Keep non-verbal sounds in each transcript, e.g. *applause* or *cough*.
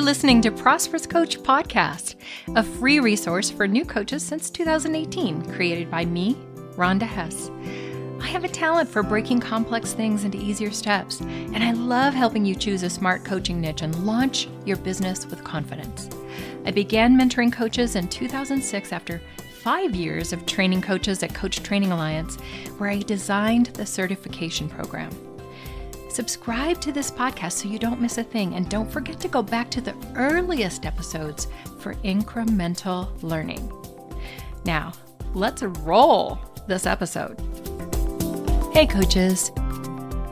You're listening to Prosperous Coach Podcast, a free resource for new coaches since 2018, created by me, Rhonda Hess. I have a talent for breaking complex things into easier steps, and I love helping you choose a smart coaching niche and launch your business with confidence. I began mentoring coaches in 2006 after five years of training coaches at Coach Training Alliance, where I designed the certification program. Subscribe to this podcast so you don't miss a thing, and don't forget to go back to the earliest episodes for incremental learning. Now, let's roll this episode. Hey, coaches.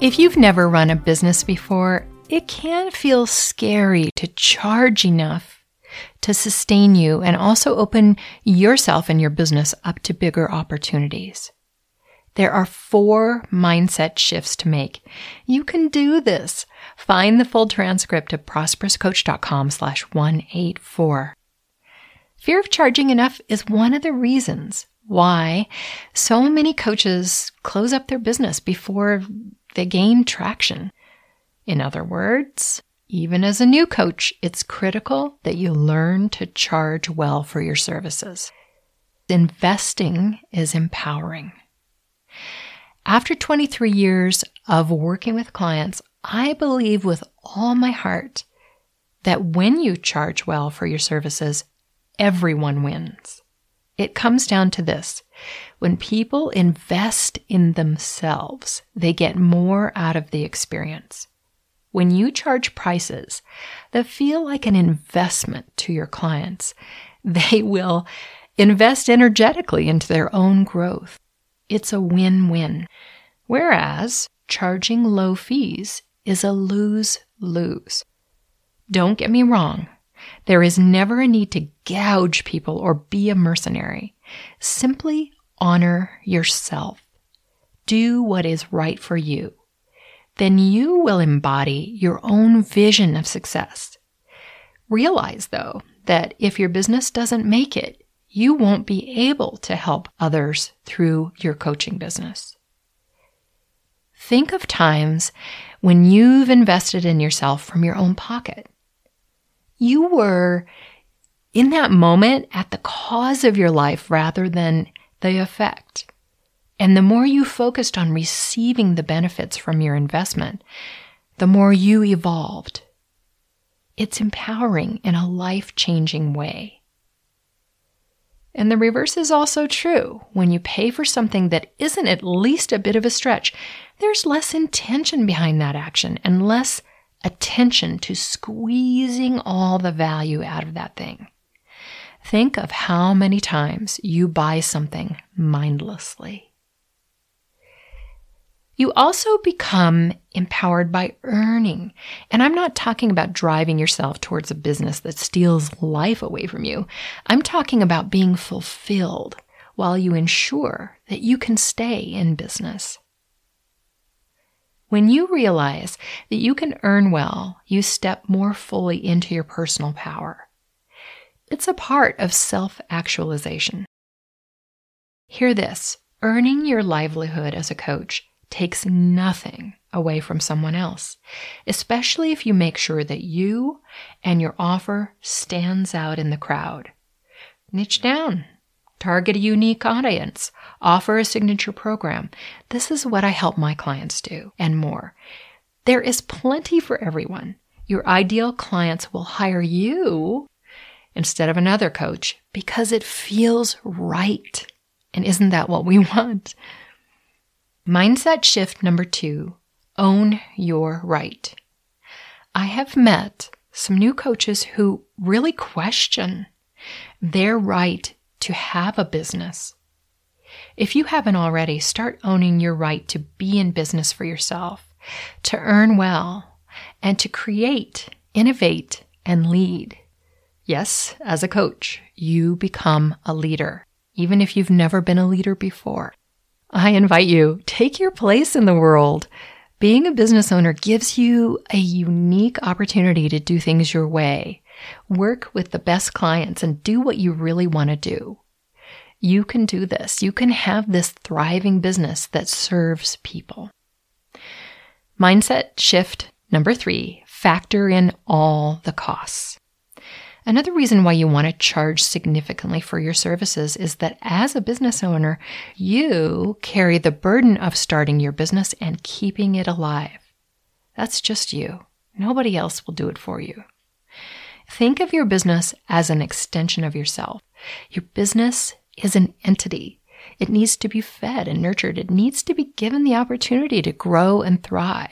If you've never run a business before, it can feel scary to charge enough to sustain you and also open yourself and your business up to bigger opportunities. There are four mindset shifts to make. You can do this. Find the full transcript at prosperouscoach.com slash 184. Fear of charging enough is one of the reasons why so many coaches close up their business before they gain traction. In other words, even as a new coach, it's critical that you learn to charge well for your services. Investing is empowering. After 23 years of working with clients, I believe with all my heart that when you charge well for your services, everyone wins. It comes down to this. When people invest in themselves, they get more out of the experience. When you charge prices that feel like an investment to your clients, *laughs* they will invest energetically into their own growth. It's a win win. Whereas charging low fees is a lose lose. Don't get me wrong. There is never a need to gouge people or be a mercenary. Simply honor yourself. Do what is right for you. Then you will embody your own vision of success. Realize, though, that if your business doesn't make it, you won't be able to help others through your coaching business. Think of times when you've invested in yourself from your own pocket. You were in that moment at the cause of your life rather than the effect. And the more you focused on receiving the benefits from your investment, the more you evolved. It's empowering in a life changing way. And the reverse is also true. When you pay for something that isn't at least a bit of a stretch, there's less intention behind that action and less attention to squeezing all the value out of that thing. Think of how many times you buy something mindlessly. You also become empowered by earning. And I'm not talking about driving yourself towards a business that steals life away from you. I'm talking about being fulfilled while you ensure that you can stay in business. When you realize that you can earn well, you step more fully into your personal power. It's a part of self actualization. Hear this earning your livelihood as a coach takes nothing away from someone else, especially if you make sure that you and your offer stands out in the crowd. Niche down, target a unique audience, offer a signature program. This is what I help my clients do and more. There is plenty for everyone. Your ideal clients will hire you instead of another coach because it feels right. And isn't that what we *laughs* want? Mindset shift number two own your right. I have met some new coaches who really question their right to have a business. If you haven't already, start owning your right to be in business for yourself, to earn well, and to create, innovate, and lead. Yes, as a coach, you become a leader, even if you've never been a leader before. I invite you, take your place in the world. Being a business owner gives you a unique opportunity to do things your way, work with the best clients, and do what you really want to do. You can do this. You can have this thriving business that serves people. Mindset shift number three Factor in all the costs. Another reason why you want to charge significantly for your services is that as a business owner, you carry the burden of starting your business and keeping it alive. That's just you. Nobody else will do it for you. Think of your business as an extension of yourself. Your business is an entity. It needs to be fed and nurtured. It needs to be given the opportunity to grow and thrive.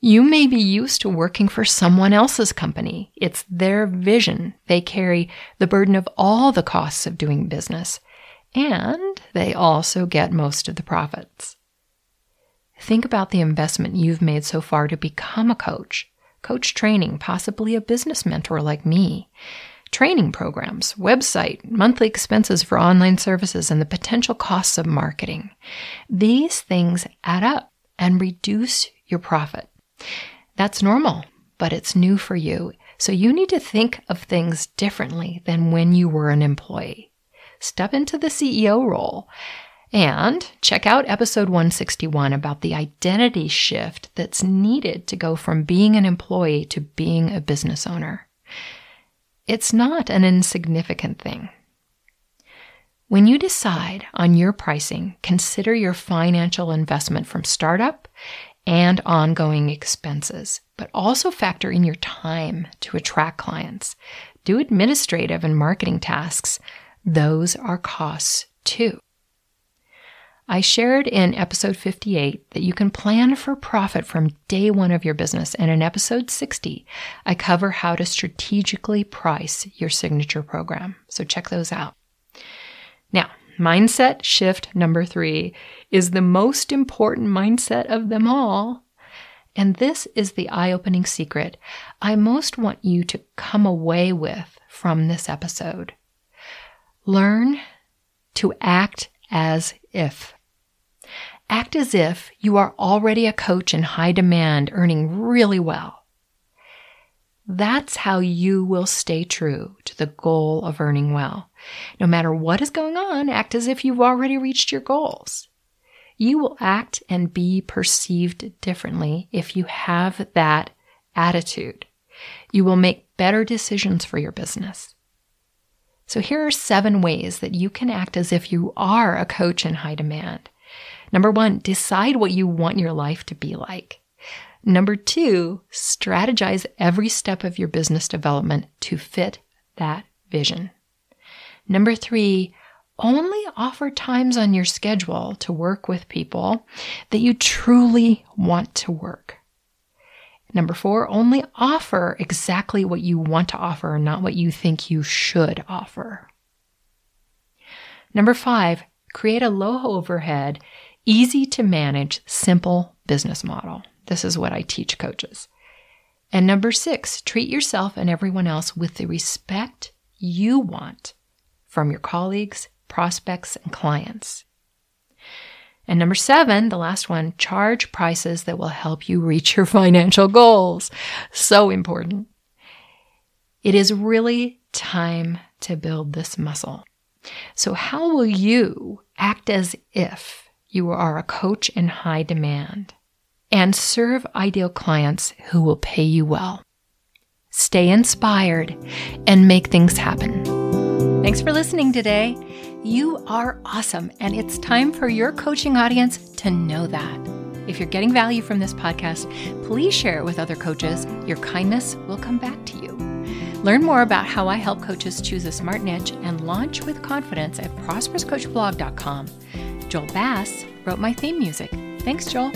You may be used to working for someone else's company. It's their vision. They carry the burden of all the costs of doing business, and they also get most of the profits. Think about the investment you've made so far to become a coach, coach training, possibly a business mentor like me, training programs, website, monthly expenses for online services, and the potential costs of marketing. These things add up and reduce your profit. That's normal, but it's new for you. So you need to think of things differently than when you were an employee. Step into the CEO role and check out episode 161 about the identity shift that's needed to go from being an employee to being a business owner. It's not an insignificant thing. When you decide on your pricing, consider your financial investment from startup and ongoing expenses, but also factor in your time to attract clients. Do administrative and marketing tasks. Those are costs too. I shared in episode 58 that you can plan for profit from day one of your business. And in episode 60, I cover how to strategically price your signature program. So check those out. Now, mindset shift number three is the most important mindset of them all. And this is the eye opening secret I most want you to come away with from this episode. Learn to act as if. Act as if you are already a coach in high demand, earning really well. That's how you will stay true to the goal of earning well. No matter what is going on, act as if you've already reached your goals. You will act and be perceived differently if you have that attitude. You will make better decisions for your business. So here are seven ways that you can act as if you are a coach in high demand. Number one, decide what you want your life to be like. Number two, strategize every step of your business development to fit that vision. Number three, only offer times on your schedule to work with people that you truly want to work. Number four, only offer exactly what you want to offer, not what you think you should offer. Number five, create a low overhead, easy to manage, simple business model. This is what I teach coaches. And number six, treat yourself and everyone else with the respect you want from your colleagues, prospects, and clients. And number seven, the last one, charge prices that will help you reach your *laughs* financial goals. So important. It is really time to build this muscle. So, how will you act as if you are a coach in high demand and serve ideal clients who will pay you well? Stay inspired and make things happen. Thanks for listening today. You are awesome, and it's time for your coaching audience to know that. If you're getting value from this podcast, please share it with other coaches. Your kindness will come back to you. Learn more about how I help coaches choose a smart niche and launch with confidence at prosperouscoachblog.com. Joel Bass wrote my theme music. Thanks, Joel.